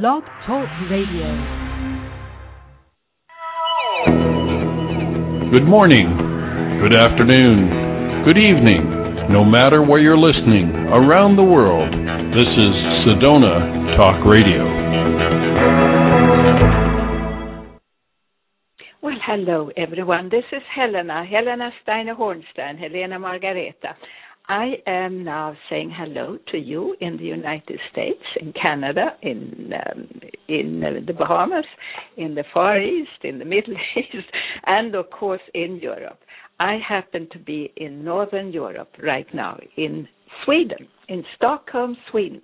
Blog Talk Radio. Good morning, good afternoon, good evening, no matter where you're listening around the world. This is Sedona Talk Radio. Well, hello everyone. This is Helena, Helena Steiner Hornsteyn, Helena Margareta. I am now saying hello to you in the United States, in Canada, in um, in uh, the Bahamas, in the Far East, in the Middle East, and of course in Europe. I happen to be in Northern Europe right now, in Sweden, in Stockholm, Sweden,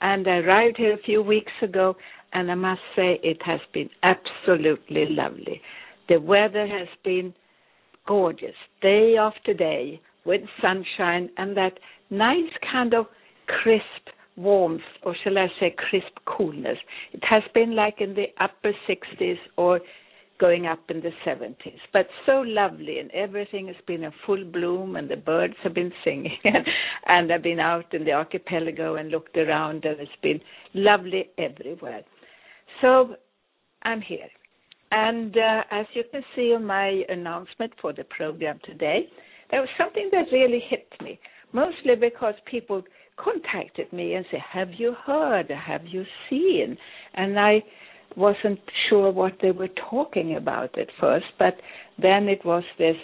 and I arrived here a few weeks ago, and I must say it has been absolutely lovely. The weather has been gorgeous, day after day with sunshine and that nice kind of crisp warmth, or shall I say crisp coolness. It has been like in the upper 60s or going up in the 70s, but so lovely, and everything has been in full bloom, and the birds have been singing, and I've been out in the archipelago and looked around, and it's been lovely everywhere. So I'm here. And uh, as you can see on my announcement for the program today, there was something that really hit me, mostly because people contacted me and said, Have you heard? Have you seen? And I wasn't sure what they were talking about at first, but then it was this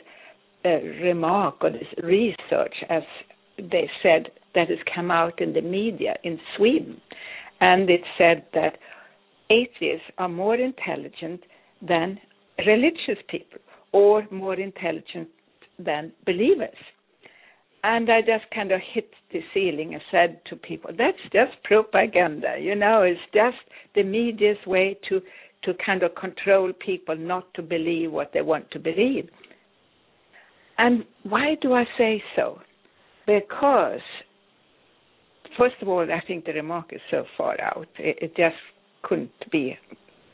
uh, remark or this research, as they said, that has come out in the media in Sweden. And it said that atheists are more intelligent than religious people or more intelligent than believers. And I just kind of hit the ceiling and said to people, that's just propaganda. You know, it's just the media's way to, to kind of control people not to believe what they want to believe. And why do I say so? Because, first of all, I think the remark is so far out. It, it just couldn't be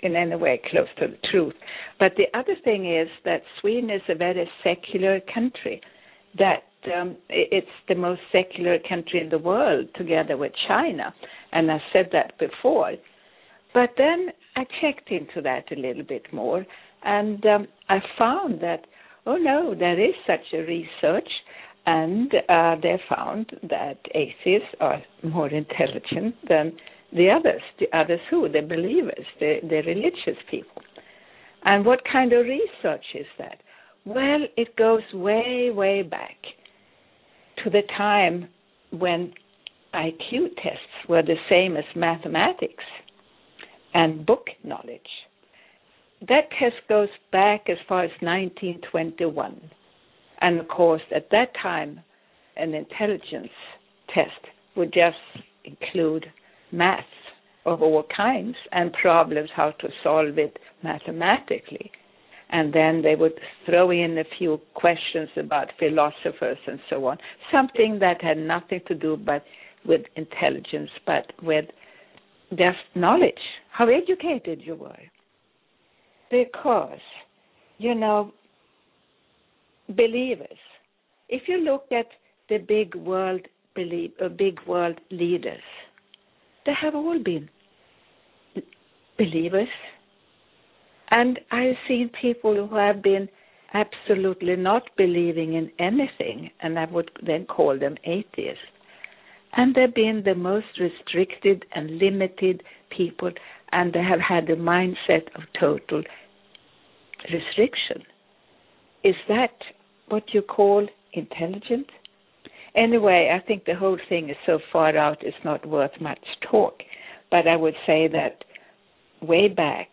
in any way close to the truth. But the other thing is that Sweden is a very secular country. That um, it's the most secular country in the world, together with China, and I said that before. But then I checked into that a little bit more, and um, I found that oh no, there is such a research, and uh, they found that atheists are more intelligent than the others, the others who? The believers, the, the religious people. And what kind of research is that? Well, it goes way, way back to the time when IQ tests were the same as mathematics and book knowledge. That test goes back as far as 1921. And of course, at that time, an intelligence test would just include math of all kinds and problems how to solve it mathematically. And then they would throw in a few questions about philosophers and so on, something that had nothing to do but with intelligence, but with just knowledge, how educated you were. Because, you know, believers, if you look at the big world believe, uh, big world leaders, they have all been believers. And I've seen people who have been absolutely not believing in anything, and I would then call them atheists. And they've been the most restricted and limited people, and they have had a mindset of total restriction. Is that what you call intelligent? Anyway, I think the whole thing is so far out it's not worth much talk. But I would say that way back,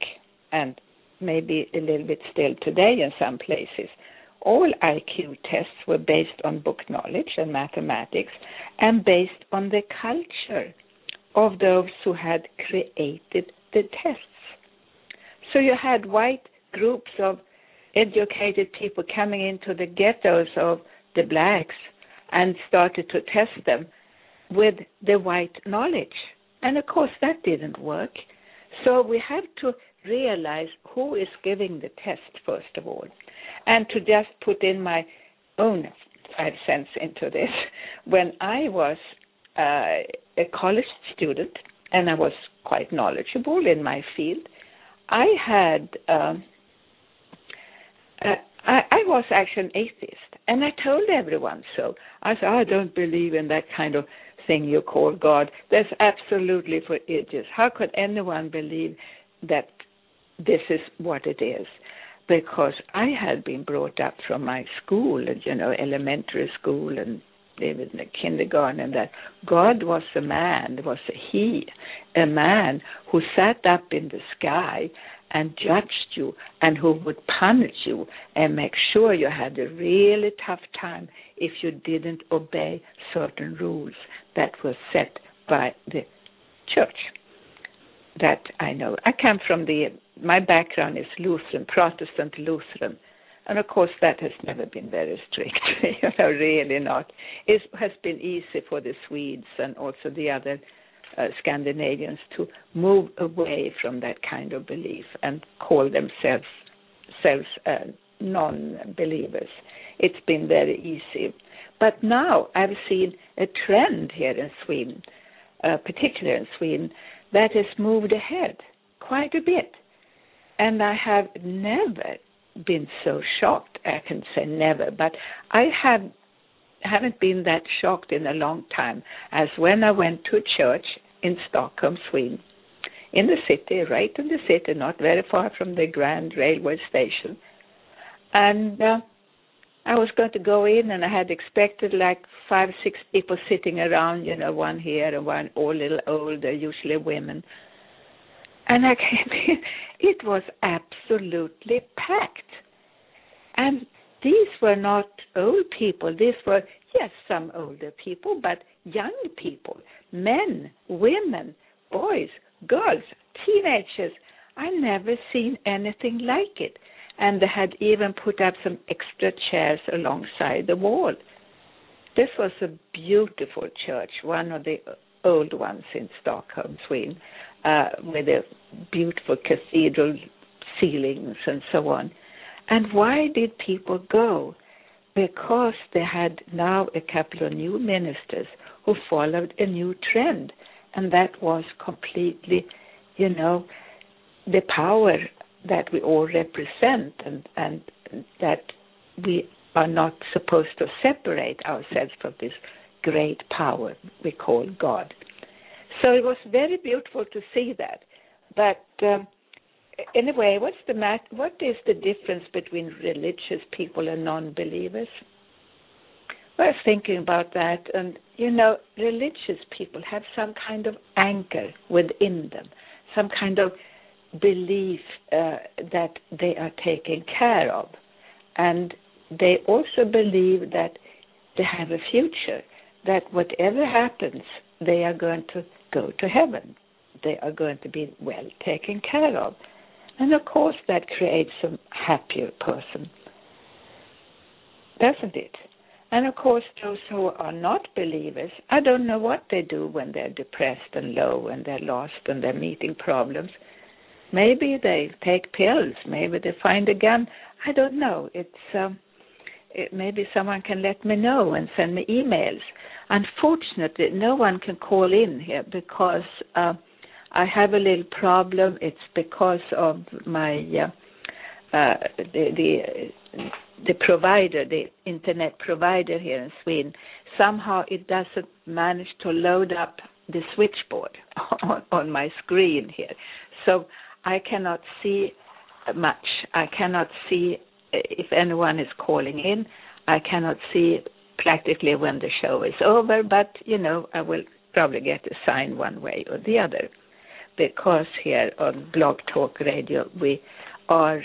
and maybe a little bit still today in some places, all IQ tests were based on book knowledge and mathematics and based on the culture of those who had created the tests. So you had white groups of educated people coming into the ghettos of the blacks and started to test them with the white knowledge. And of course, that didn't work. So we have to realize who is giving the test, first of all. And to just put in my own five cents into this, when I was uh, a college student and I was quite knowledgeable in my field. I had. Um, I, I was actually an atheist, and I told everyone so. I said, I don't believe in that kind of thing you call God. That's absolutely for idiots. How could anyone believe that this is what it is? Because I had been brought up from my school, you know, elementary school and even the kindergarten, and that God was a man, was a he, a man who sat up in the sky and judged you and who would punish you and make sure you had a really tough time if you didn't obey certain rules that were set by the church. That I know. I come from the, my background is Lutheran, Protestant Lutheran. And of course, that has never been very strict, you know, really not. It has been easy for the Swedes and also the other uh, Scandinavians to move away from that kind of belief and call themselves selves, uh, non-believers. It's been very easy. But now I've seen a trend here in Sweden, uh, particularly in Sweden, that has moved ahead quite a bit. And I have never been so shocked. I can say never, but I have haven't been that shocked in a long time as when I went to church in Stockholm, Sweden, in the city, right in the city, not very far from the Grand Railway Station. And uh, I was going to go in, and I had expected like five, six people sitting around, you know, one here and one all little older, usually women. And I came in, it was absolutely packed. And these were not old people. These were, yes, some older people, but young people, men, women, boys, girls, teenagers. I never seen anything like it. And they had even put up some extra chairs alongside the wall. This was a beautiful church, one of the old ones in Stockholm, Sweden, uh, with the beautiful cathedral ceilings and so on. And why did people go? Because they had now a couple of new ministers who followed a new trend, and that was completely, you know, the power that we all represent, and and that we are not supposed to separate ourselves from this great power we call God. So it was very beautiful to see that. But um, anyway, what's the mat- What is the difference between religious people and non-believers? I was thinking about that, and you know, religious people have some kind of anchor within them, some kind of belief uh, that they are taken care of, and they also believe that they have a future, that whatever happens, they are going to go to heaven, they are going to be well taken care of, and of course that creates a happier person, doesn't it? And of course, those who are not believers, I don't know what they do when they're depressed and low and they're lost and they're meeting problems. Maybe they take pills. Maybe they find a gun. I don't know. It's um, it, maybe someone can let me know and send me emails. Unfortunately, no one can call in here because uh, I have a little problem. It's because of my uh, uh, the, the the provider, the internet provider here in Sweden, somehow it doesn't manage to load up the switchboard on, on my screen here. So I cannot see much. I cannot see if anyone is calling in. I cannot see practically when the show is over, but you know, I will probably get a sign one way or the other. Because here on Blog Talk Radio, we are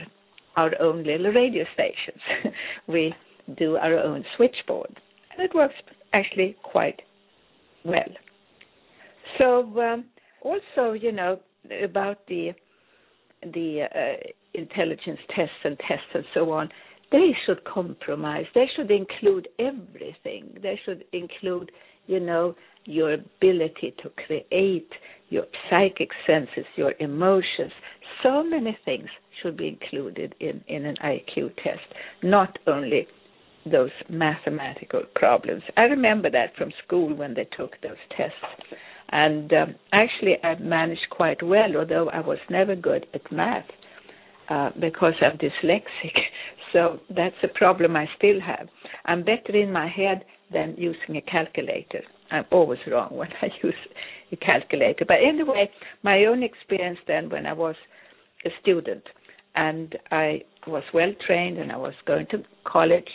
our own little radio stations. we do our own switchboard, and it works actually quite well. So um, also, you know, about the the uh, intelligence tests and tests and so on, they should compromise. They should include everything. They should include, you know, your ability to create, your psychic senses, your emotions. So many things should be included in, in an IQ test, not only those mathematical problems. I remember that from school when they took those tests. And um, actually, I managed quite well, although I was never good at math uh, because I'm dyslexic. So that's a problem I still have. I'm better in my head than using a calculator. I'm always wrong when I use a calculator. But anyway, my own experience then when I was a student and I was well trained and I was going to college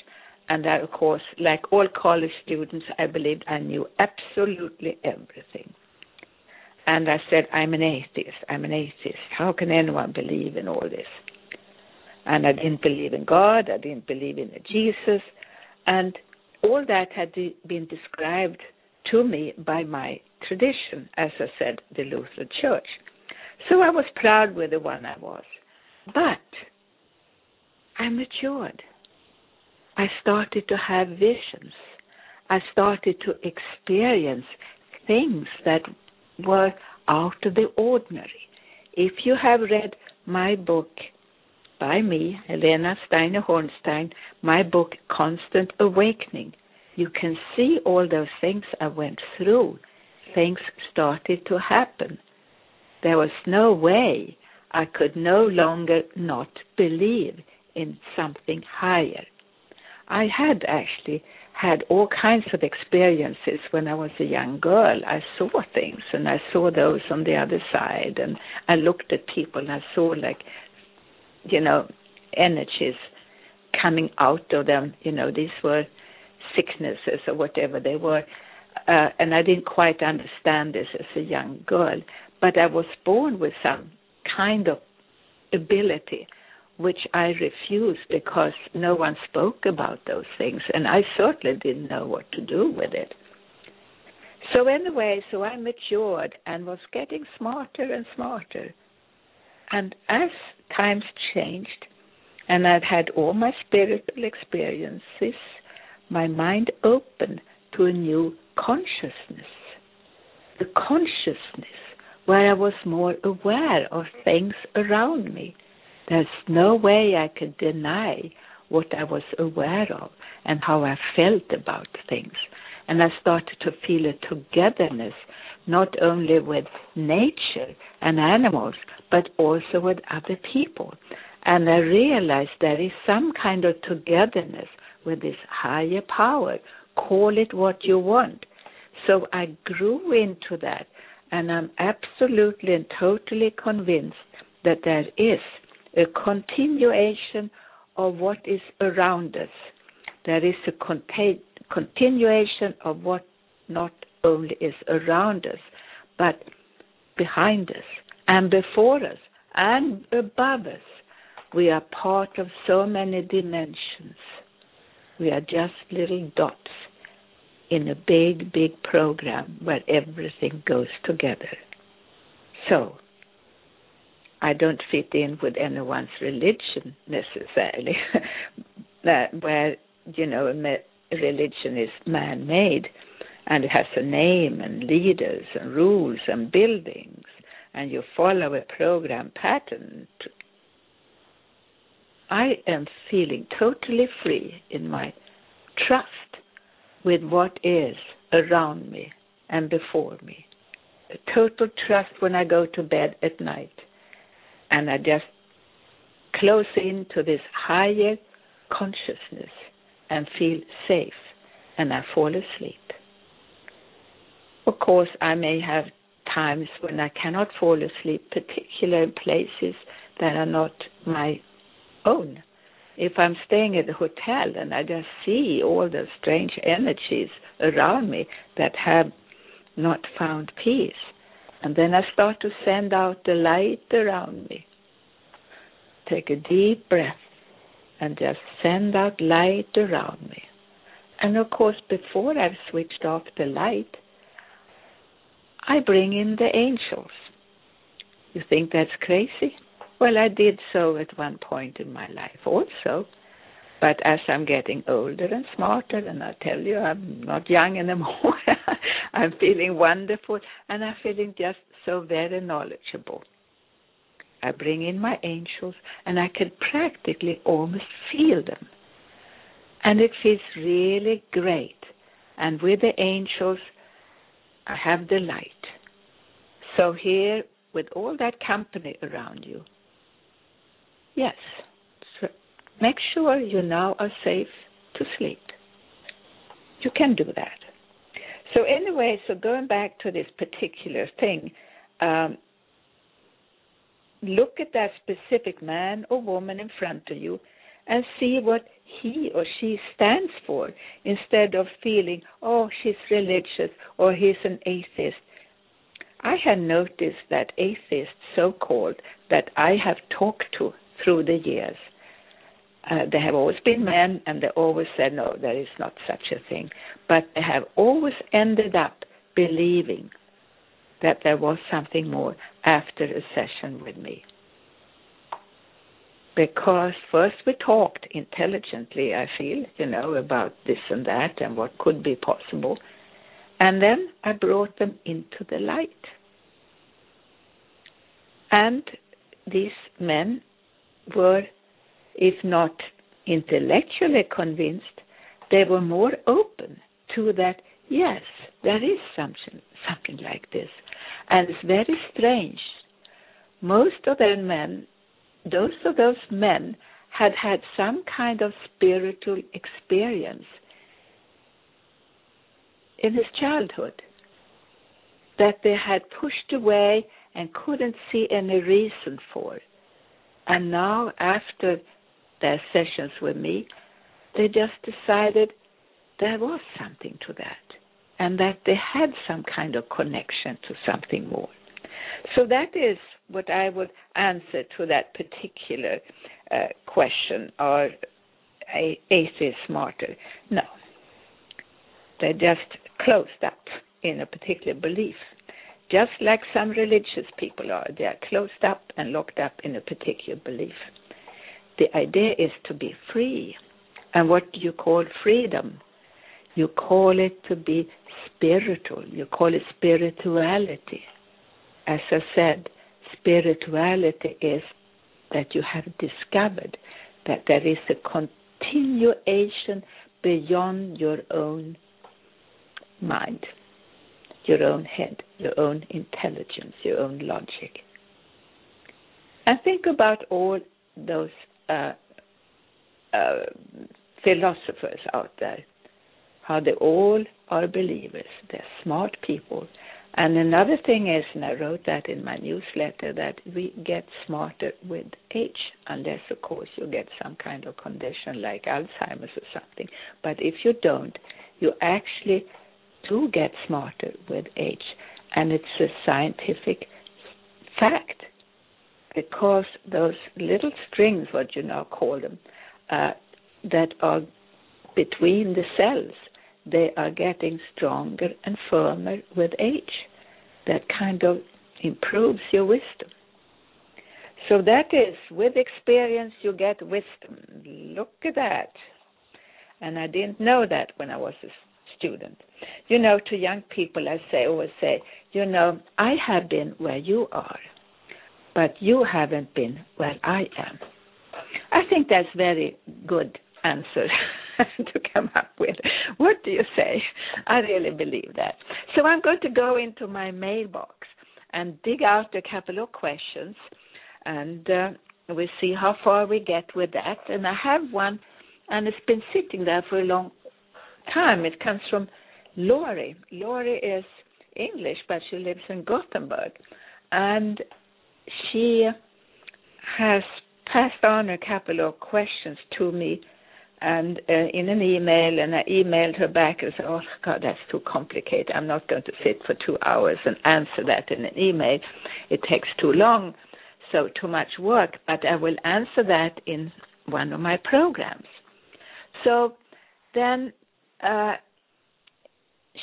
and I, of course, like all college students, I believed I knew absolutely everything. And I said, I'm an atheist. I'm an atheist. How can anyone believe in all this? And I didn't believe in God. I didn't believe in Jesus. And all that had been described to me by my tradition, as I said, the Lutheran Church. So I was proud with the one I was. But I matured. I started to have visions. I started to experience things that were out of the ordinary. If you have read my book by me, Helena Steiner Hornsteyn, my book Constant Awakening, you can see all those things I went through. Things started to happen. There was no way I could no longer not believe in something higher. I had actually had all kinds of experiences when I was a young girl. I saw things and I saw those on the other side and I looked at people and I saw like you know energies coming out of them. You know, these were sicknesses or whatever they were. Uh, and I didn't quite understand this as a young girl, but I was born with some kind of ability which I refused because no one spoke about those things, and I certainly didn't know what to do with it. So, anyway, so I matured and was getting smarter and smarter. And as times changed, and I'd had all my spiritual experiences, my mind opened to a new consciousness. The consciousness where I was more aware of things around me there's no way I could deny what I was aware of and how I felt about things. And I started to feel a togetherness, not only with nature and animals, but also with other people. And I realized there is some kind of togetherness with this higher power. Call it what you want. So I grew into that, and I'm absolutely and totally convinced that there is a continuation of what is around us. There is a continuation of what not only is around us, but behind us and before us and above us. We are part of so many dimensions. We are just little dots in a big, big program where everything goes together. So, I don't fit in with anyone's religion necessarily, where you know religion is man-made and it has a name and leaders and rules and buildings, and you follow a program pattern. I am feeling totally free in my trust with what is around me and before me. A total trust when I go to bed at night and I just close into this higher consciousness and feel safe and I fall asleep. Of course, I may have times when I cannot fall asleep, particularly in places that are not my own. If I'm staying at a hotel and I just see all the strange energies around me that have not found peace, and then I start to send out the light around me. Take a deep breath and just send out light around me. And of course, before I've switched off the light, I bring in the angels. You think that's crazy? Well, I did so at one point in my life also. But as I'm getting older and smarter, and I tell you, I'm not young anymore, I'm feeling wonderful and I'm feeling just so very knowledgeable. I bring in my angels and I can practically almost feel them. And it feels really great. And with the angels, I have the light. So here, with all that company around you, yes, make sure you now are safe to sleep. You can do that. So anyway, so going back to this particular thing, um, look at that specific man or woman in front of you and see what he or she stands for instead of feeling, oh, she's religious or he's an atheist. I have noticed that atheists, so called, that I have talked to through the years, uh, they have always been men and they always said, no, there is not such a thing. But they have always ended up believing that there was something more after a session with me because first we talked intelligently, I feel, you know, about this and that and what could be possible. And then I brought them into the light. And these men were, if not intellectually convinced, they were more open to that, yes, there is something, something like this. And it's very strange. Most of the men those of those men had had some kind of spiritual experience in his childhood that they had pushed away and couldn't see any reason for. And now, after their sessions with me, they just decided there was something to that and that they had some kind of connection to something more. So that is what I would answer to that particular uh, question are atheists smarter? No. They're just closed up in a particular belief. Just like some religious people are, they are closed up and locked up in a particular belief. The idea is to be free. And what do you call freedom? You call it to be spiritual. You call it spirituality. As I said, spirituality is that you have discovered that there is a continuation beyond your own mind, your own head, your own intelligence, your own logic. And think about all those uh, uh, philosophers out there, how they all are believers. They're smart people and another thing is, and I wrote that in my newsletter, that we get smarter with age, unless, of course, you get some kind of condition like Alzheimer's or something. But if you don't, you actually do get smarter with age. And it's a scientific fact because those little strings, what you now call them, uh, that are between the cells they are getting stronger and firmer with age. That kind of improves your wisdom. So that is, with experience, you get wisdom. Look at that. And I didn't know that when I was a student. You know, to young people, I say always say, you know, I have been where you are, but you haven't been where I am. I think that's very good answer to come up with. What do you say? I really believe that. So I'm going to go into my mailbox and dig out a couple of questions, and uh, we'll see how far we get with that. And I have one, and it's been sitting there for a long time. It comes from Laurie. Laurie is English, but she lives in Gothenburg, and she has passed on a couple of questions to me and uh, in an email, and I emailed her back and said, "Oh God, that's too complicated. I'm not going to sit for two hours and answer that in an email. It takes too long, so too much work. But I will answer that in one of my programs." So then uh,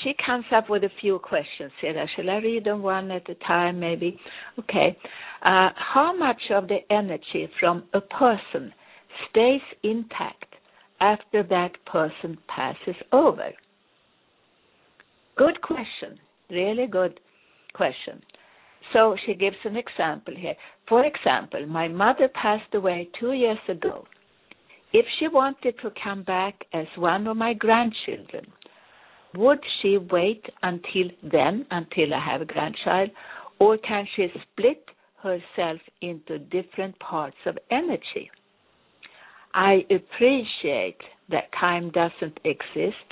she comes up with a few questions here. Shall I read them one at a time, maybe? Okay. Uh, how much of the energy from a person stays intact after that person passes over? Good question. Really good question. So she gives an example here. For example, my mother passed away two years ago. If she wanted to come back as one of my grandchildren, would she wait until then, until I have a grandchild, Or can she split herself into different parts of energy? I appreciate that time doesn't exist,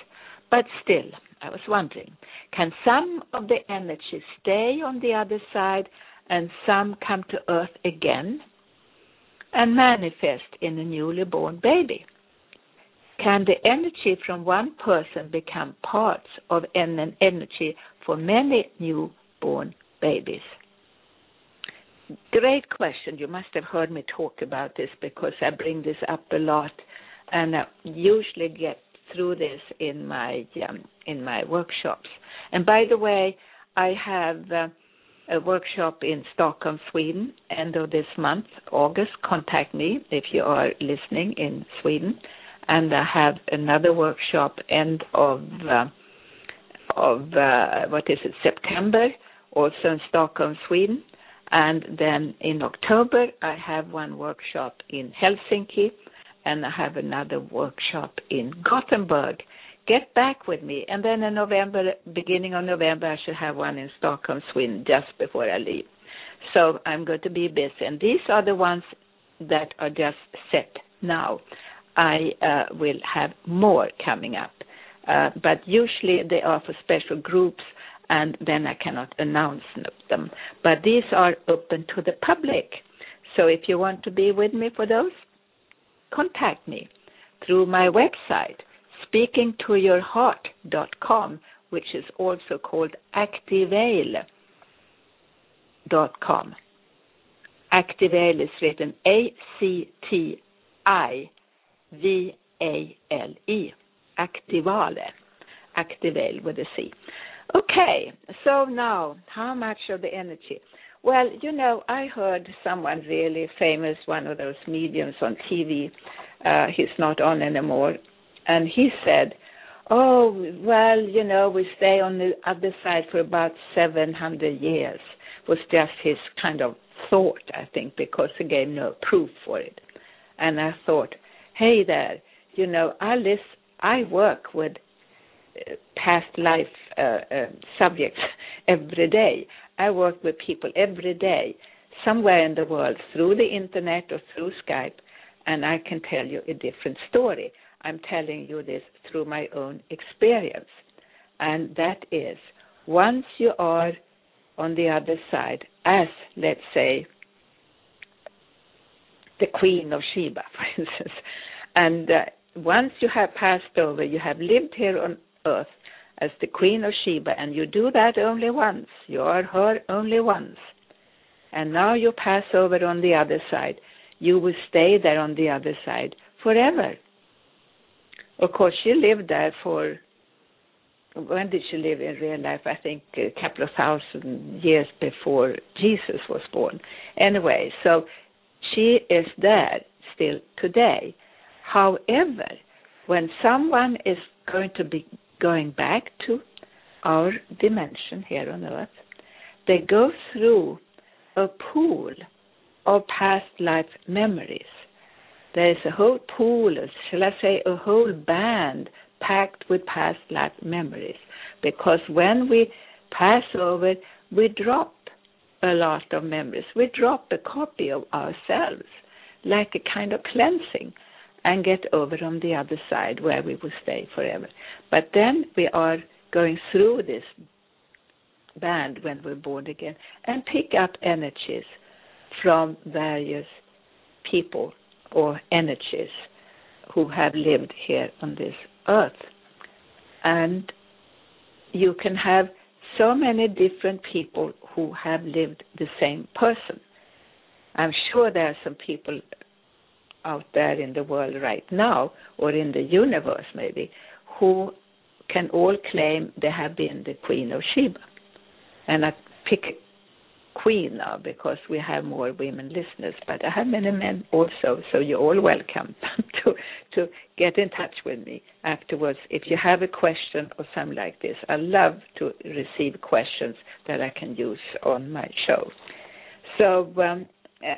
but still, I was wondering can some of the energy stay on the other side and some come to Earth again and manifest in a newly born baby? Can the energy from one person become parts of an energy for many newborn babies? Great question. You must have heard me talk about this because I bring this up a lot, and I usually get through this in my um, in my workshops. And by the way, I have uh, a workshop in Stockholm, Sweden, end of this month, August. Contact me if you are listening in Sweden, and I have another workshop end of uh, of uh, what is it September, also in Stockholm, Sweden. And then in October, I have one workshop in Helsinki, and I have another workshop in Gothenburg. Get back with me. And then in November, beginning of November, I should have one in Stockholm, Sweden, just before I leave. So I'm going to be busy. And these are the ones that are just set now. I uh, will have more coming up. Uh, but usually they are for special groups and then I cannot announce them. But these are open to the public. So if you want to be with me for those, contact me through my website, speakingtoyourheart.com, which is also called Activale.com. Activale is written A C T I V A L E. Activale. Activale with a C. Okay, so now, how much of the energy? Well, you know, I heard someone really famous, one of those mediums on TV. Uh, he's not on anymore, and he said, "Oh, well, you know, we stay on the other side for about 700 years." Was just his kind of thought, I think, because he gave no proof for it. And I thought, hey there, you know, I list, I work with past life uh, uh, subjects every day. I work with people every day, somewhere in the world, through the internet or through Skype, and I can tell you a different story. I'm telling you this through my own experience. And that is, once you are on the other side, as, let's say, the Queen of Sheba, for instance, and uh, once you have passed over, you have lived here on earth as the Queen of Sheba, and you do that only once. You are her only once. And now you pass over on the other side. You will stay there on the other side forever. Of course, she lived there for when did she live in real life? I think a couple of thousand years before Jesus was born. Anyway, so she is there still today. However, when someone is going to be going back to our dimension here on earth, they go through a pool of past life memories. There is a whole pool, shall I say, a whole band packed with past life memories. Because when we pass over, we drop a lot of memories. We drop a copy of ourselves, like a kind of cleansing and get over on the other side where we will stay forever. But then we are going through this band when we're born again and pick up energies from various people or energies who have lived here on this earth. And you can have so many different people who have lived the same person. I'm sure there are some people out there in the world right now, or in the universe maybe, who can all claim they have been the Queen of Sheba. And I pick queen now because we have more women listeners, but I have many men also, so you're all welcome to to get in touch with me afterwards. If you have a question or something like this, I love to receive questions that I can use on my show. So um,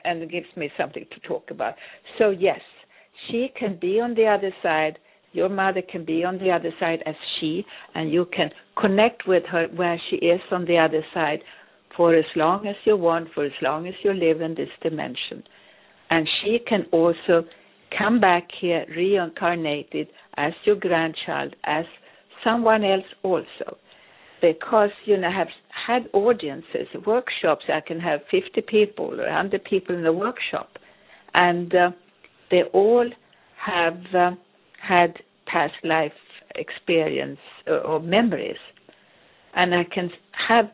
and it gives me something to talk about. So yes, she can be on the other side. Your mother can be on the other side as she, and you can connect with her where she is on the other side for as long as you want, for as long as you live in this dimension. And she can also come back here reincarnated as your grandchild, as someone else also. Because, you know, I have had audiences, workshops, I can have 50 people or 100 people in the workshop. And uh, they all have uh, had past life experience or, or memories. And I can have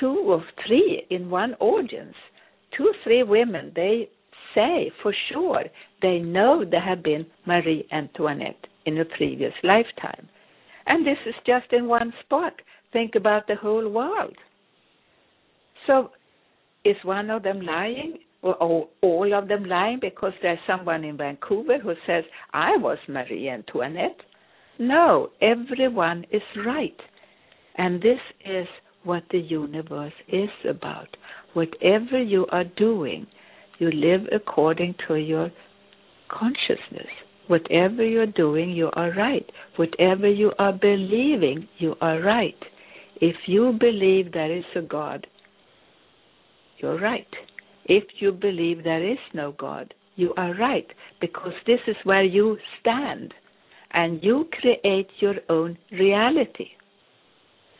two or three in one audience, two, three women, they say for sure they know they have been Marie Antoinette in a previous lifetime. And this is just in one spot. Think about the whole world. So, is one of them lying? Or all of them lying because there's someone in Vancouver who says, I was Marie Antoinette? No, everyone is right. And this is what the universe is about. Whatever you are doing, you live according to your consciousness. Whatever you're doing, you are right. Whatever you are believing, you are right. If you believe there is a God, you're right. If you believe there is no God, you are right, because this is where you stand, and you create your own reality.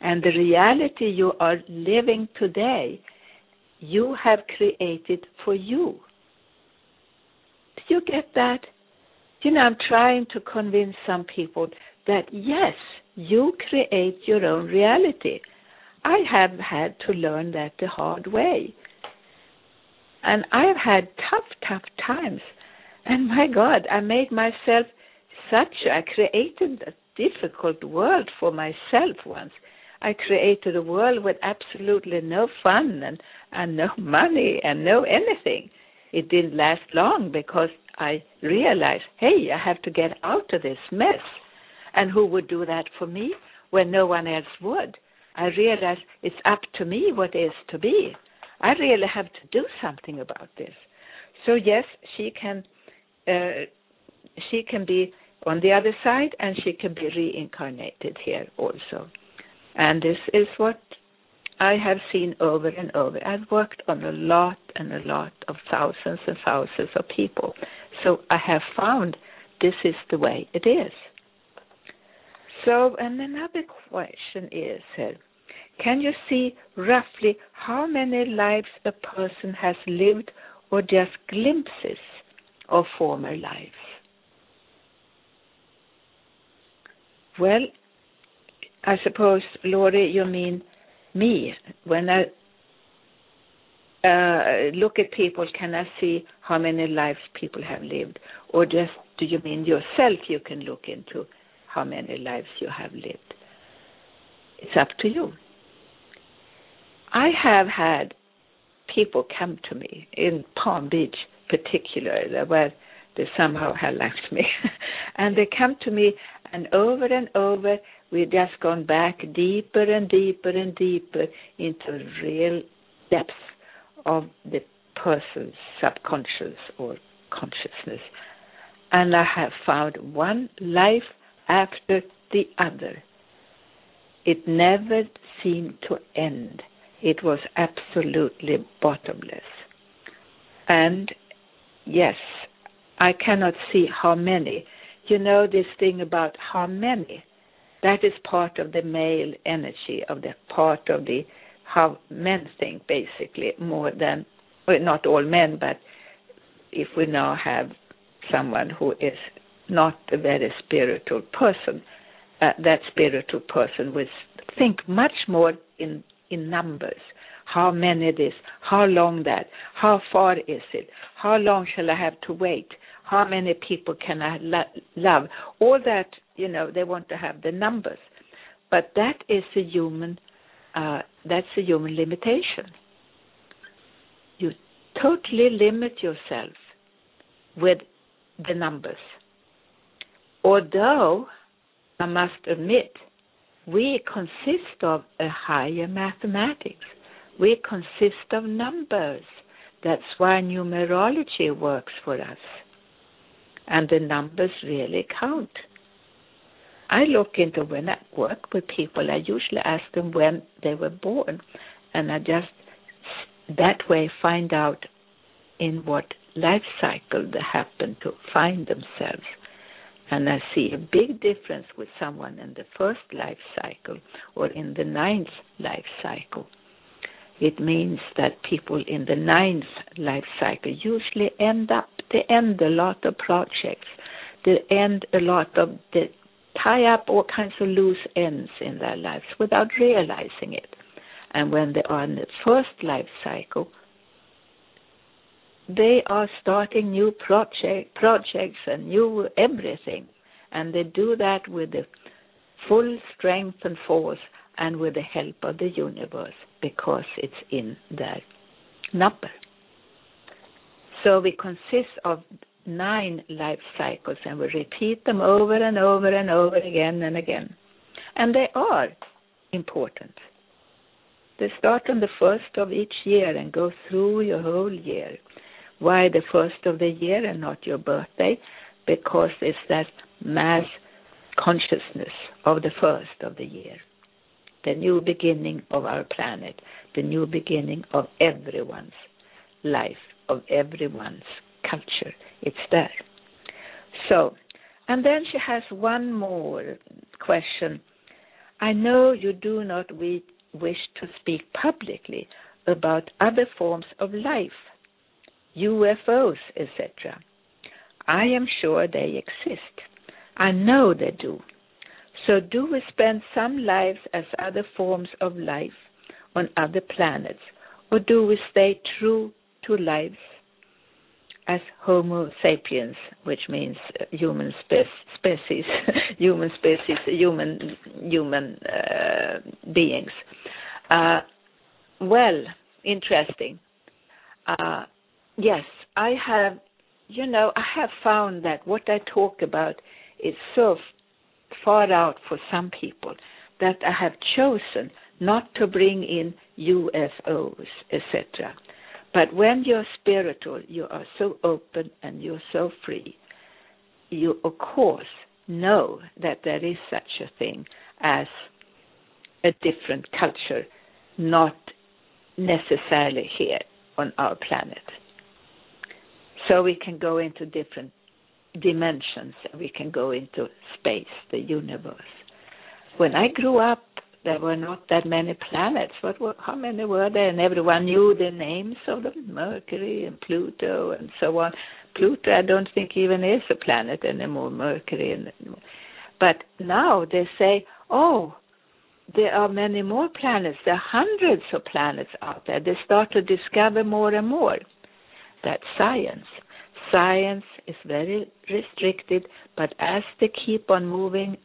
And the reality you are living today, you have created for you. Do you get that? You know, I'm trying to convince some people that yes, you create your own reality. I have had to learn that the hard way. And I've had tough, tough times. And my God, I made myself such, I created a difficult world for myself once. I created a world with absolutely no fun and, and no money and no anything. It didn't last long because I realized, hey, I have to get out of this mess. And who would do that for me when no one else would? I realized it's up to me what is to be. I really have to do something about this. So yes, she can uh, she can be on the other side and she can be reincarnated here also. And this is what I have seen over and over. I've worked on a lot and a lot of thousands and thousands of people. So I have found this is the way it is. So, and another question is uh, can you see roughly how many lives a person has lived or just glimpses of former lives? Well, I suppose, Lori, you mean me. When I uh, look at people, can I see how many lives people have lived? Or just do you mean yourself you can look into how many lives you have lived? It's up to you. I have had people come to me in Palm Beach, particularly, where they somehow have left me, and they come to me, and over and over we've just gone back deeper and deeper and deeper into real depth of the person's subconscious or consciousness. And I have found one life after the other. It never seemed to end. It was absolutely bottomless. And yes, I cannot see how many. You know this thing about how many that is part of the male energy of the part of the how men think basically more than well, not all men but if we now have someone who is not a very spiritual person uh, that spiritual person will think much more in in numbers. How many this how long that how far is it how long shall i have to wait how many people can i lo- love? All that you know they want to have the numbers. But that is a human uh, that's a human limitation. You totally limit yourself with the numbers. Although i must admit we consist of a higher mathematics. We consist of numbers. That's why numerology works for us. And the numbers really count I look into when I work with people, I usually ask them when they were born, and I just that way find out in what life cycle they happen to find themselves. And I see a big difference with someone in the first life cycle or in the ninth life cycle. It means that people in the ninth life cycle usually end up, they end a lot of projects, they end a lot of, they tie up all kinds of loose ends in their lives without realizing it. And when they are in the first life cycle, they are starting new project, projects and new everything. And they do that with the full strength and force and with the help of the universe because it's in their number. So we consist of nine life cycles and we repeat them over and over and over again and again. And they are important. They start on the first of each year and go through your whole year. Why the first of the year and not your birthday? Because it's that mass consciousness of the first of the year. The new beginning of our planet, the new beginning of everyone's life, of everyone's culture. It's there. So, and then she has one more question. I know you do not wish to speak publicly about other forms of life UFOs, etc. I am sure they exist. I know they do. So, do we spend some lives as other forms of life on other planets, or do we stay true to lives as Homo sapiens, which means human spe- species, human species, human human uh, beings? Uh, well, interesting. Uh, Yes, I have. You know, I have found that what I talk about is so far out for some people that I have chosen not to bring in UFOs, etc. But when you're spiritual, you are so open and you're so free. You, of course, know that there is such a thing as a different culture, not necessarily here on our planet. So we can go into different dimensions, we can go into space, the universe. When I grew up, there were not that many planets. What were, how many were there? And everyone knew the names of them, Mercury and Pluto and so on. Pluto, I don't think even is a planet anymore. Mercury, and, but now they say, oh, there are many more planets. There are hundreds of planets out there. They start to discover more and more that science. Science is very restricted, but as they keep on moving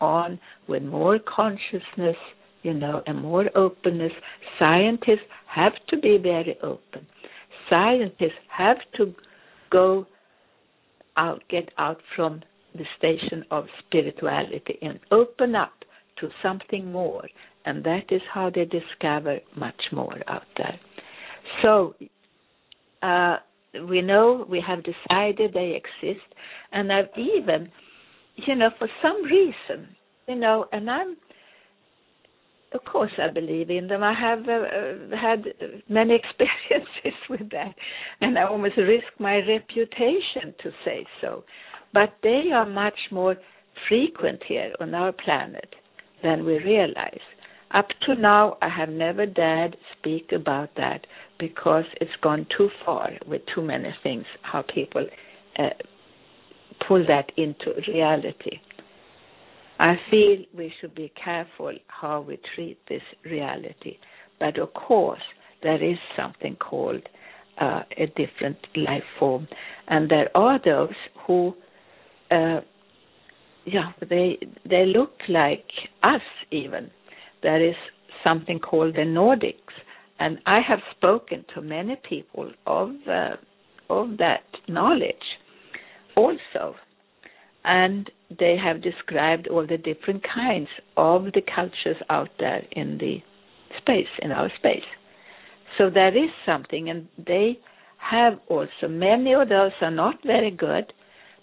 on with more consciousness, you know, and more openness, scientists have to be very open. Scientists have to go out, get out from the station of spirituality and open up to something more. And that is how they discover much more out there. So uh, we know we have decided they exist, and I've even, you know, for some reason, you know, and I'm, of course, I believe in them. I have uh, uh had many experiences with that, and I almost risk my reputation to say so. But they are much more frequent here on our planet than we realize. Up to now, I have never dared speak about that because it's gone too far with too many things, how people uh, pull that into reality. I feel we should be careful how we treat this reality. But of course, there is something called uh, a different life form. And there are those who, uh, yeah, they, they look like us even. There is something called the Nordics and I have spoken to many people of uh, of that knowledge also, and they have described all the different kinds of the cultures out there in the space in our space. So there is something, and they have also many of those are not very good,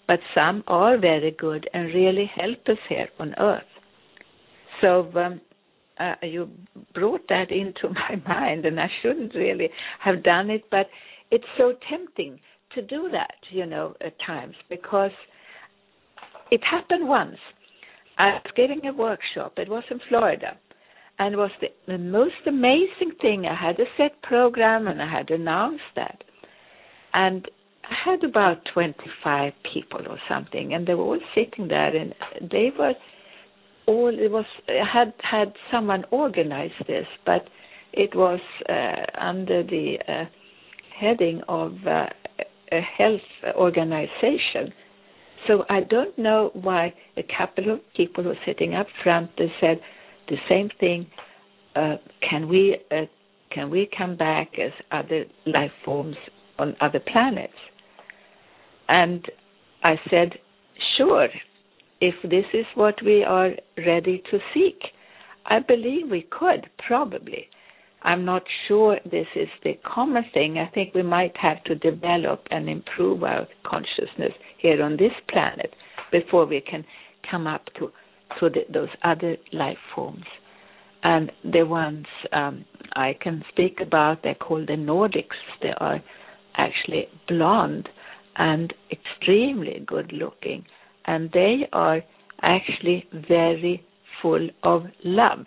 but some are very good and really help us here on Earth. So um, uh, you brought that into my mind, and I shouldn't really have done it, but it's so tempting to do that, you know, at times because it happened once. I was giving a workshop. It was in Florida, and it was the, the most amazing thing. I had a set program, and I had announced that, and I had about 25 people or something, and they were all sitting there, and they were all. It was had had someone organize this, but it was uh, under the uh, heading of uh, a health organization. So I don't know why a couple of people were sitting up front. They said the same thing. Uh, can we uh, can we come back as other life forms on other planets? And I said, sure, if this is what we are ready to seek. I believe we could, probably. I'm not sure this is the common thing. I think we might have to develop and improve our consciousness here on this planet before we can come up to to the, those other life forms. And the ones um, I can speak about, they're called the Nordics. They are actually blonde and extremely good looking, and they are actually very full of love.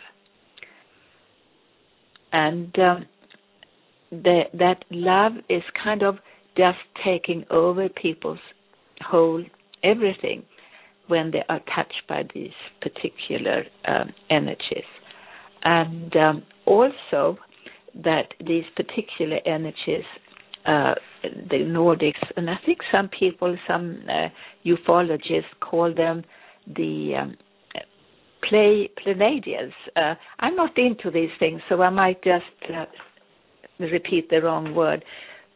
And um, the, that love is kind of just taking over people's whole everything when they are touched by these particular um, energies. And um, also that these particular energies uh, the Nordics, and I think some people, some uh, ufologists call them the um, play Pleiadians. Uh, I'm not into these things, so I might just uh, repeat the wrong word.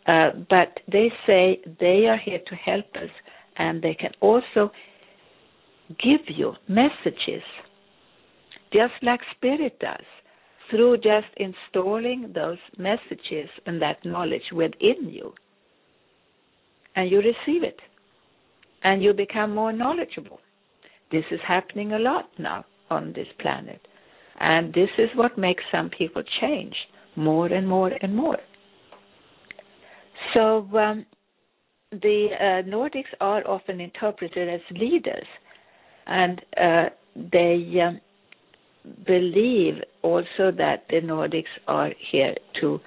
Uh, but they say they are here to help us, and they can also give you messages, just like Spirit does through just installing those messages and that knowledge within you. And you receive it. And you become more knowledgeable. This is happening a lot now on this planet. And this is what makes some people change more and more and more. So um, the uh, Nordics are often interpreted as leaders, and uh, they um, believe also that the Nordics are here to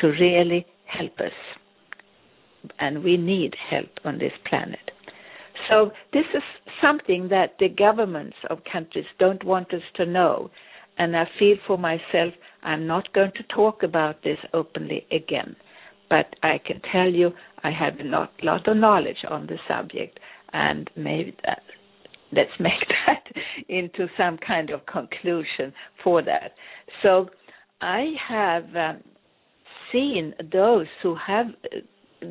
to really help us, and we need help on this planet. So this is something that the governments of countries don't want us to know, and I feel for myself I'm not going to talk about this openly again, but I can tell you I have a lot lot of knowledge on the subject, and maybe that let's make that into some kind of conclusion for that. So I have um, seen those who have uh,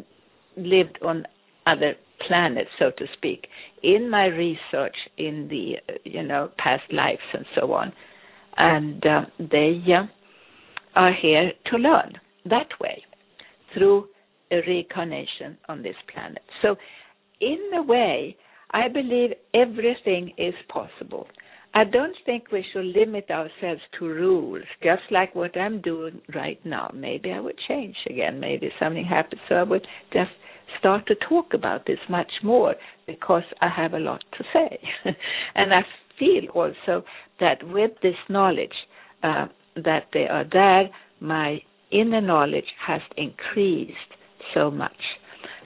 lived on other planets, so to speak, in my research in the uh, you know past lives and so on, and uh, they uh, are here to learn that way through a reincarnation on this planet. So, in a way, I believe everything is possible. I don't think we should limit ourselves to rules, just like what I'm doing right now. Maybe I would change again. Maybe something happens, so I would just start to talk about this much more because I have a lot to say. and I feel also that with this knowledge uh, that they are there, my inner knowledge has increased so much.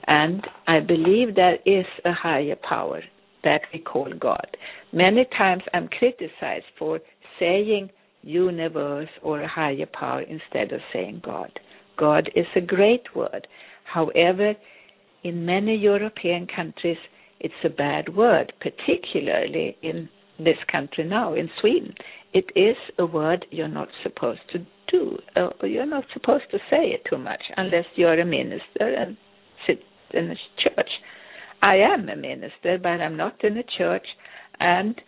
And I believe there is a higher power that we call God. Many times I'm criticized for saying universe or a higher power instead of saying God. God is a great word. However, in many European countries, it's a bad word, particularly in this country now, in Sweden. It is a word you're not supposed to do. Uh, you're not supposed to say it too much unless you're a minister and sit in a church. I am a minister, but I'm not in a church, and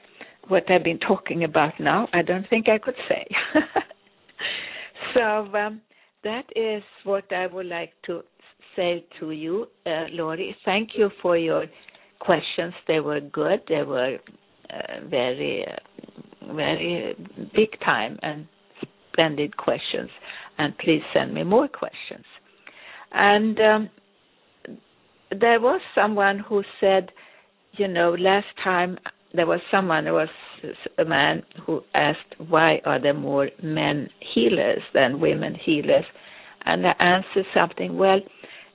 what I've been talking about now, I don't think I could say. so um, that is what I would like to say to you, uh, Lori. Thank you for your questions. They were good. They were uh, very, uh, very big time and splendid questions. And please send me more questions. And um, there was someone who said, you know, last time there was someone, there was a man who asked, why are there more men healers than women healers? And I answered something, well,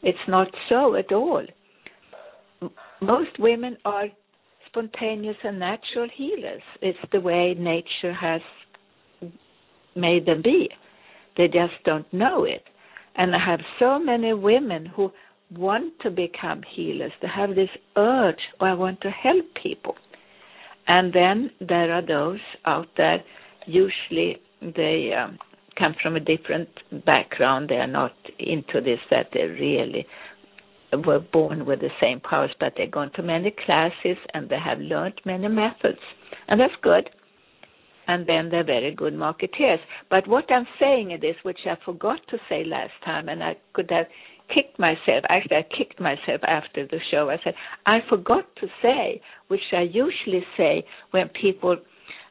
it's not so at all. Most women are spontaneous and natural healers. It's the way nature has made them be. They just don't know it. And I have so many women who want to become healers. They have this urge, oh, I want to help people. And then there are those out there, usually they um, come from a different background. They are not into this, that they really were born with the same powers, but they've gone to many classes and they have learned many methods. And that's good. And then they're very good marketeers. But what I'm saying is this, which I forgot to say last time, and I could have kicked myself. Actually, I kicked myself after the show. I said, I forgot to say, which I usually say when people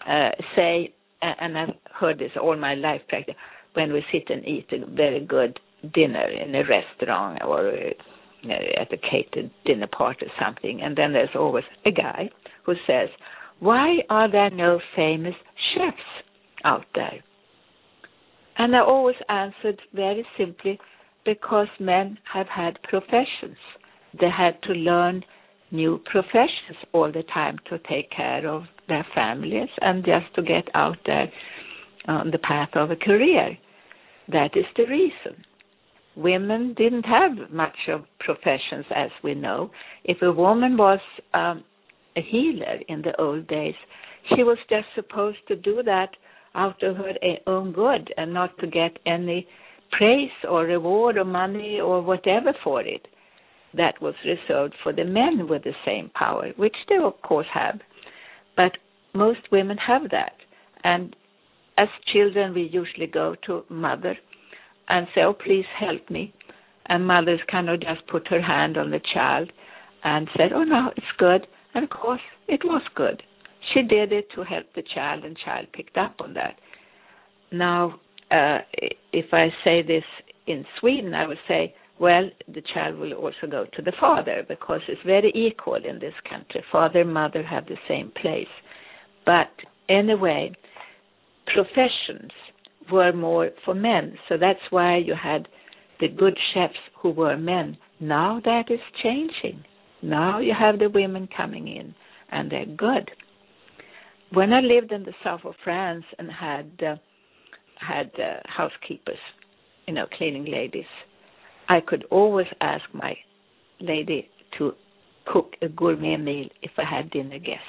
uh, say, and I've heard this all my life practice, when we sit and eat a very good dinner in a restaurant or uh, at a catered dinner party or something, and then there's always a guy who says, Why are there no famous chefs out there? And I always answered very simply, because men have had professions. They had to learn new professions all the time to take care of their families and just to get out there on the path of a career. That is the reason. Women didn't have much of professions as we know. If a woman was um, a healer in the old days, she was just supposed to do that out of her own good and not to get any praise or reward or money or whatever for it. That was reserved for the men with the same power, which they of course have. But most women have that. And as children, we usually go to mother and say, Oh, please help me. And mother's kind of just put her hand on the child and said, Oh, no, it's good. And of course, it was good. She did it to help the child, and child picked up on that. Now, uh, if I say this in Sweden, I would say, well, the child will also go to the father because it's very equal in this country. Father and mother have the same place. But anyway, professions were more for men. So that's why you had the good chefs who were men. Now that is changing. Now you have the women coming in, and they're good. When I lived in the south of France and had uh, had uh, housekeepers, you know, cleaning ladies, I could always ask my lady to cook a gourmet meal if I had dinner guests.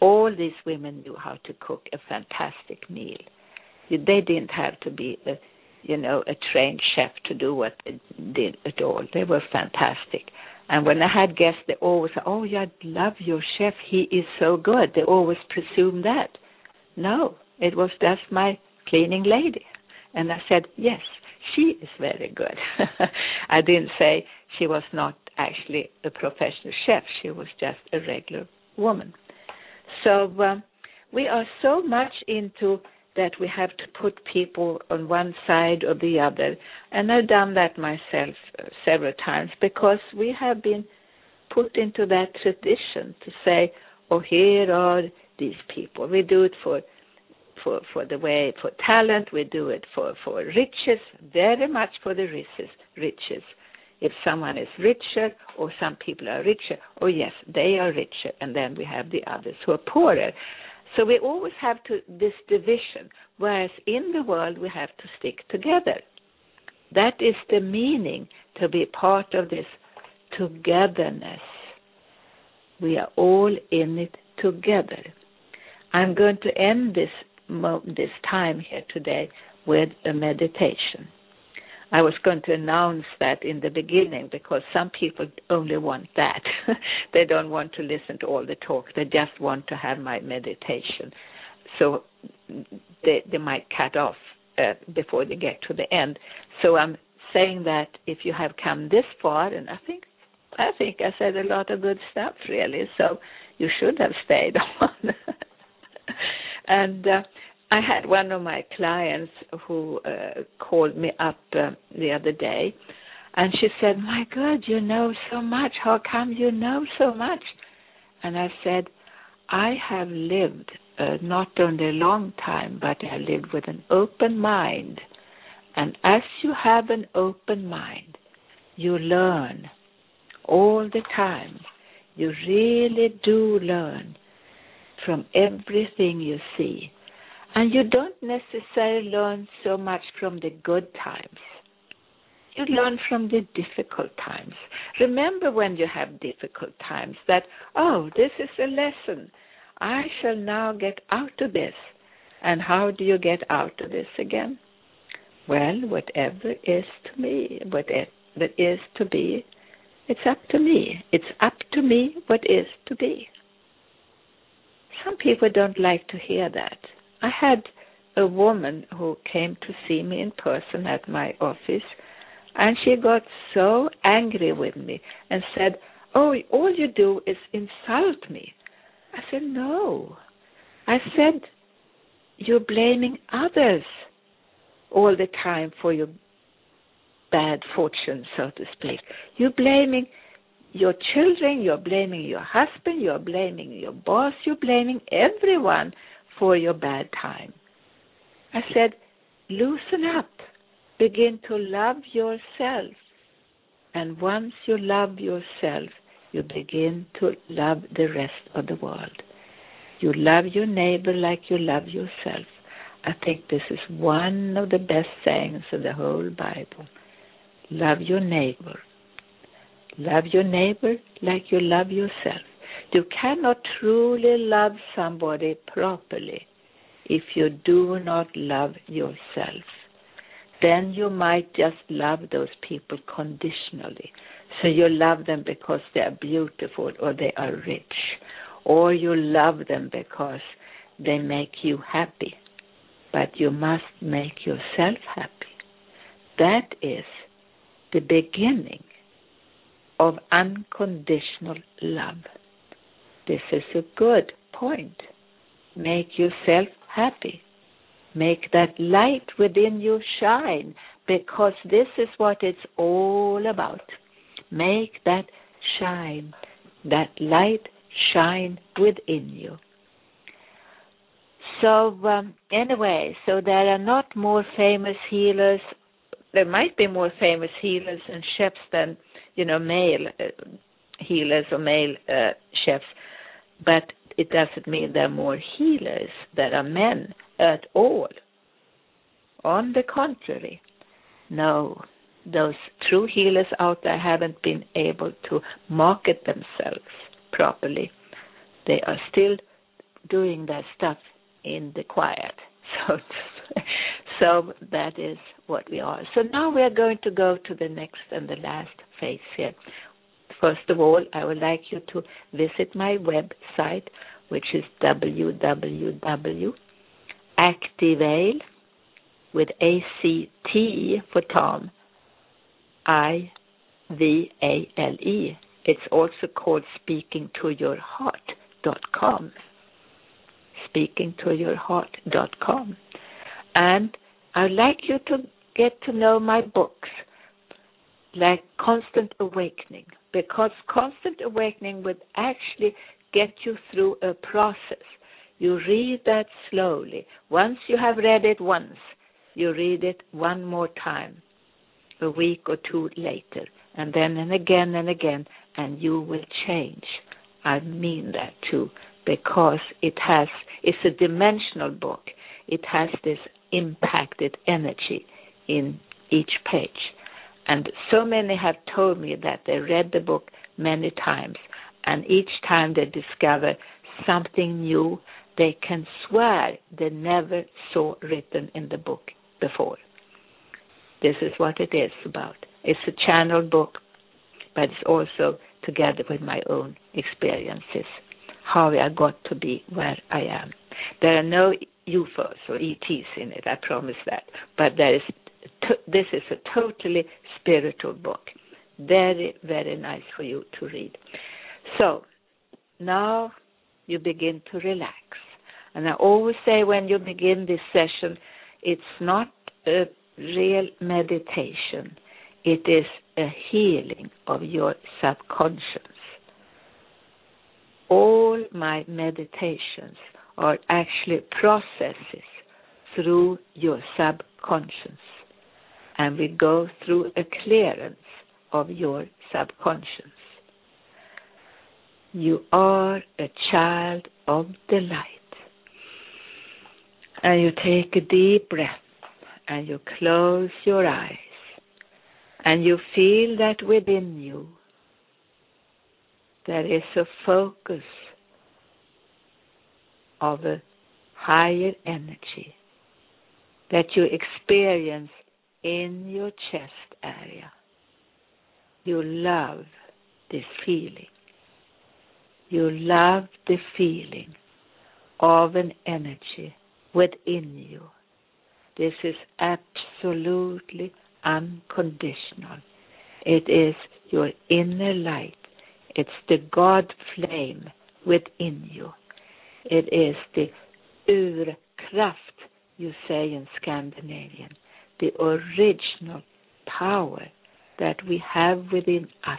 All these women knew how to cook a fantastic meal. They didn't have to be a, you know, a trained chef to do what they did at all. They were fantastic. And when I had guests, they always said, "Oh, yeah, I love your chef. He is so good." They always presume that. No, it was just my cleaning lady. And I said, Yes, she is very good. I didn't say she was not actually a professional chef, she was just a regular woman. So um, we are so much into that we have to put people on one side or the other. And I've done that myself uh, several times because we have been put into that tradition to say, oh, here are these people. We do it for for for the way for talent we do it for for riches very much for the riches riches. If someone is richer or some people are richer oh yes they are richer and then we have the others who are poorer. So we always have to this division whereas in the world we have to stick together. That is the meaning to be part of this togetherness. We are all in it together. I'm going to end this this time here today with a meditation. I was going to announce that in the beginning because some people only want that. they don't want to listen to all the talk. They just want to have my meditation. So they they might cut off uh, before they get to the end. So I'm saying that if you have come this far, and I think I think I said a lot of good stuff really. So you should have stayed on. And uh, I had one of my clients who uh, called me up uh, the other day, and she said, "My God, you know so much. How come you know so much?" And I said, "I have lived uh, not only a long time, but I lived with an open mind. And as you have an open mind, you learn all the time. You really do learn from everything you see. And you don't necessarily learn so much from the good times. You learn from the difficult times. Remember when you have difficult times that, oh, this is a lesson. I shall now get out of this. And how do you get out of this again? Well, whatever is to me, whatever is to be, it's up to me. It's up to me what is to be. Some people don't like to hear that. I had a woman who came to see me in person at my office, and she got so angry with me and said, Oh, all you do is insult me. I said, No. I said, You're blaming others all the time for your bad fortune, so to speak. You're blaming your children, you're blaming your husband, you're blaming your boss, you're blaming everyone for your bad time. I said, loosen up, begin to love yourself. And once you love yourself, you begin to love the rest of the world. You love your neighbor like you love yourself. I think this is one of the best sayings of the whole Bible. Love your neighbor. Love your neighbor like you love yourself. You cannot truly love somebody properly if you do not love yourself. Then you might just love those people conditionally. So you love them because they are beautiful or they are rich, or you love them because they make you happy. But you must make yourself happy. That is the beginning of unconditional love. This is a good point. Make yourself happy. Make that light within you shine because this is what it's all about. Make that shine, that light shine within you. So, um, anyway, so there are not more famous healers. There might be more famous healers and chefs than, you know, male uh, healers or male uh, chefs, but it doesn't mean there are more healers that are men at all. On the contrary, no, those true healers out there haven't been able to market themselves properly. They are still doing their stuff in the quiet. So, so that is what we are. So now we are going to go to the next and the last phase here. First of all, I would like you to visit my website, which is www.activale with A C T for Tom I V A L E. It's also called speakingtoyourheart.com. Speakingtoyourheart.com. And I'd like you to get to know my books, like Constant Awakening, because Constant Awakening would actually get you through a process. You read that slowly. Once you have read it once, you read it one more time a week or two later, and then and again and again, and you will change. I mean that too, because it has, it's a dimensional book. It has this impacted energy in each page. And so many have told me that they read the book many times, and each time they discover something new they can swear they never saw written in the book before. This is what it is about. It's a channeled book, but it's also together with my own experiences, how I got to be where I am. There are no UFOs or ETs in it, I promise that. But there is this is a totally spiritual book. Very, very nice for you to read. So now you begin to relax. And I always say when you begin this session, it's not a real meditation, it is a healing of your subconscious. All my meditations are actually processes through your subconscious. And we go through a clearance of your subconscious. You are a child of the light. And you take a deep breath and you close your eyes and you feel that within you there is a focus of a higher energy that you experience in your chest area. You love this feeling. You love the feeling of an energy within you. This is absolutely unconditional. It is your inner light. It's the God flame within you. It is the urkraft, you say in Scandinavian, the original power that we have within us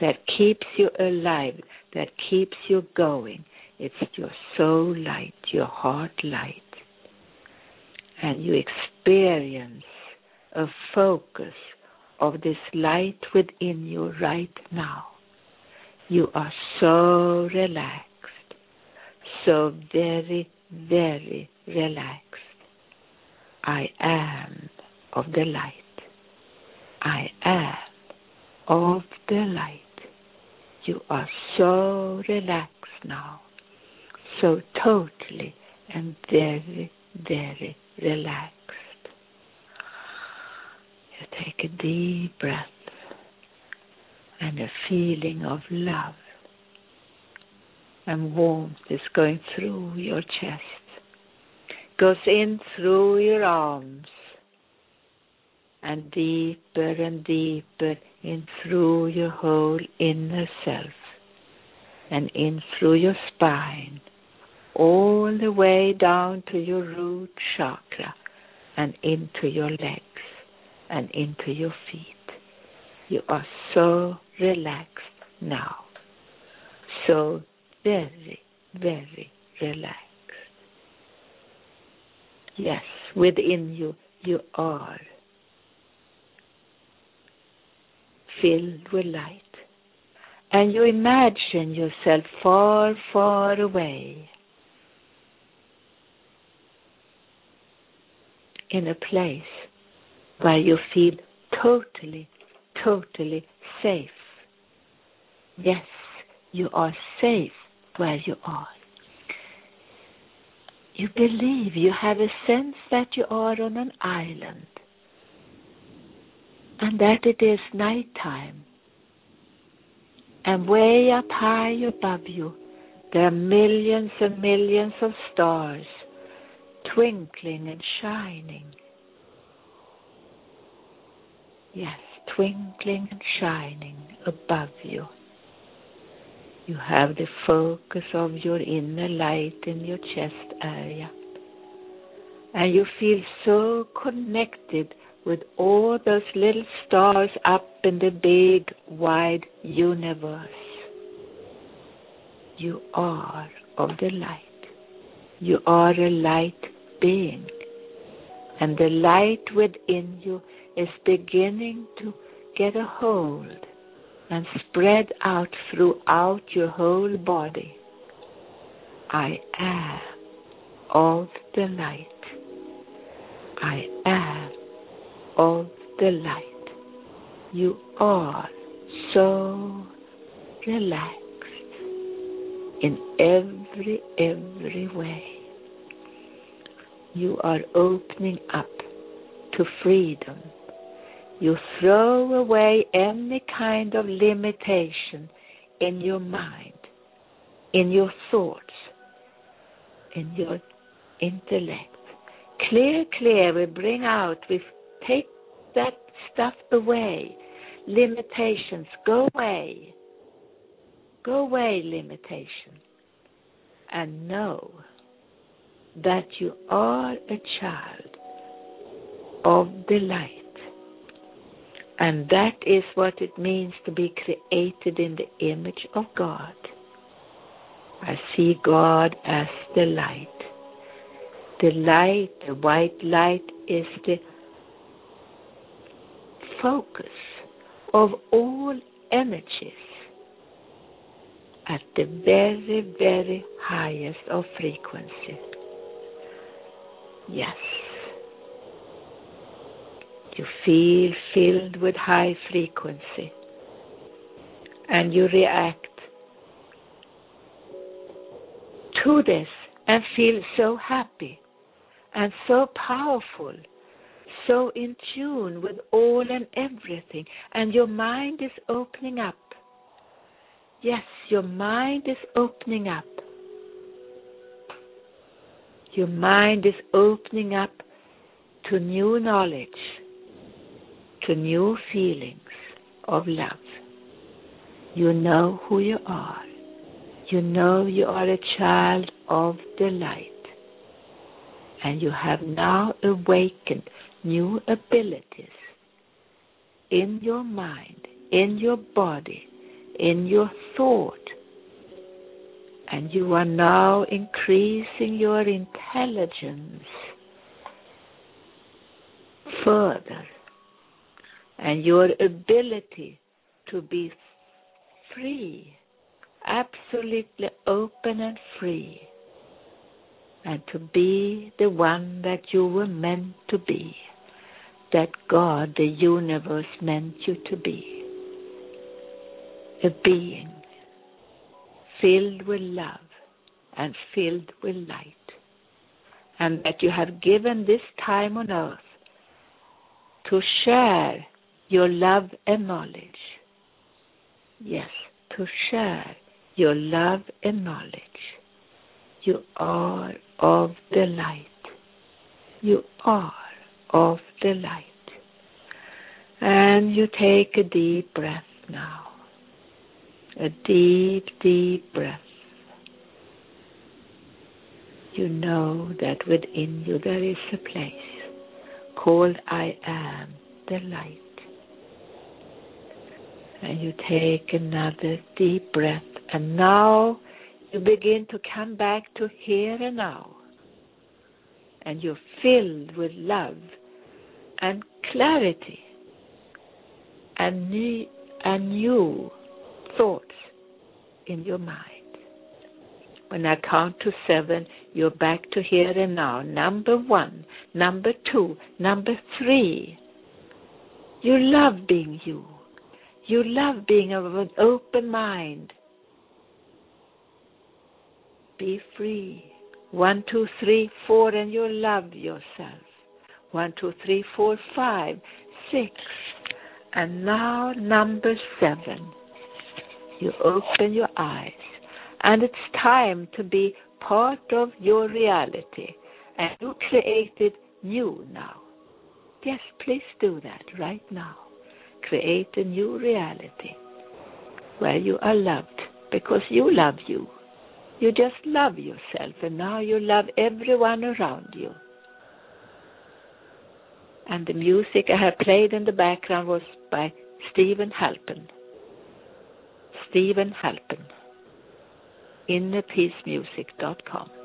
that keeps you alive, that keeps you going. It's your soul light, your heart light. And you experience a focus of this light within you right now. You are so relaxed, so very, very relaxed. I am of the light. I am of the light. You are so relaxed now, so totally and very, very relaxed. You take a deep breath and a feeling of love and warmth is going through your chest, goes in through your arms and deeper and deeper in through your whole inner self and in through your spine, all the way down to your root chakra and into your legs and into your feet. You are so relaxed now, so very, very relaxed. Yes, within you, you are filled with light. And you imagine yourself far, far away in a place where you feel totally, totally safe. Yes, you are safe where you are. You believe, you have a sense that you are on an island and that it is nighttime. And way up high above you, there are millions and millions of stars twinkling and shining. Yes, twinkling and shining above you. You have the focus of your inner light in your chest area. And you feel so connected with all those little stars up in the big, wide universe. You are of the light. You are a light being. And the light within you is beginning to get a hold and spread out throughout your whole body. I am of the light. I am of the light. You are so relaxed in every, every way. You are opening up to freedom. You throw away any kind of limitation in your mind, in your thoughts, in your intellect. Clear, clear, we bring out, we take that stuff away. Limitations, go away. Go away, limitation. And know that you are a child of the light. And that is what it means to be created in the image of God. I see God as the light. The light, the white light, is the focus of all energies at the very, very highest of frequency. Yes. You feel filled with high frequency and you react to this and feel so happy and so powerful, so in tune with all and everything, and your mind is opening up. Yes, your mind is opening up. Your mind is opening up to new knowledge, to new feelings of love. You know who you are. You know you are a child of the light. And you have now awakened new abilities in your mind, in your body, in your thought. And you are now increasing your intelligence further and your ability to be free, absolutely open and free, and to be the one that you were meant to be, that God, the universe, meant you to be. A being filled with love and filled with light, and that you have given this time on earth to share your love and knowledge. Yes, to share your love and knowledge. You are of the light. You are of the light. And you take a deep breath now. A deep, deep breath. You know that within you there is a place called I am the light. And you take another deep breath, and now you begin to come back to here and now. And you're filled with love and clarity and new, and new thoughts in your mind. When I count to seven, you're back to here and now. Number one, number two, number three. You love being you. You love being of an open mind. Be free. One, two, three, four, and you love yourself. One, two, three, four, five, six. And now number seven. You open your eyes and it's time to be part of your reality. And you created new now. Yes, please do that right now. Create a new reality where you are loved because you love you. You just love yourself, and now you love everyone around you. And the music I have played in the background was by Steven Halpern. Steven Halpern innerpeacemusic.com.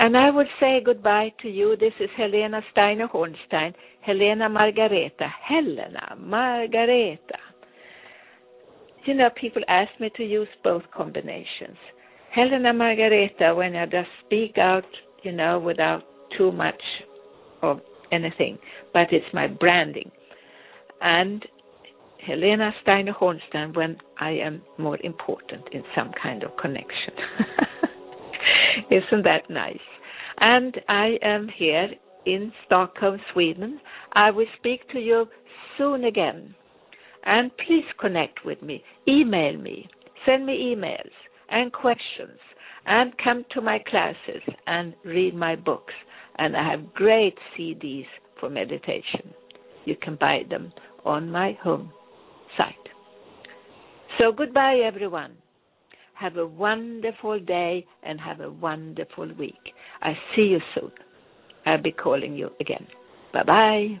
And I would say goodbye to you. This is Helena Steiner Hornsteyn, Helena Margareta, Helena Margareta. You know, people ask me to use both combinations. Helena Margareta, when I just speak out, you know, without too much of anything, but it's my branding. And Helena Steiner Hornsteyn when I am more important in some kind of connection. Isn't that nice? And I am here in Stockholm, Sweden. I will speak to you soon again. And please connect with me. Email me. Send me emails and questions. And come to my classes and read my books. And I have great CDs for meditation. You can buy them on my home site. So goodbye, everyone. Have a wonderful day and have a wonderful week. I see you soon. I'll be calling you again. Bye bye.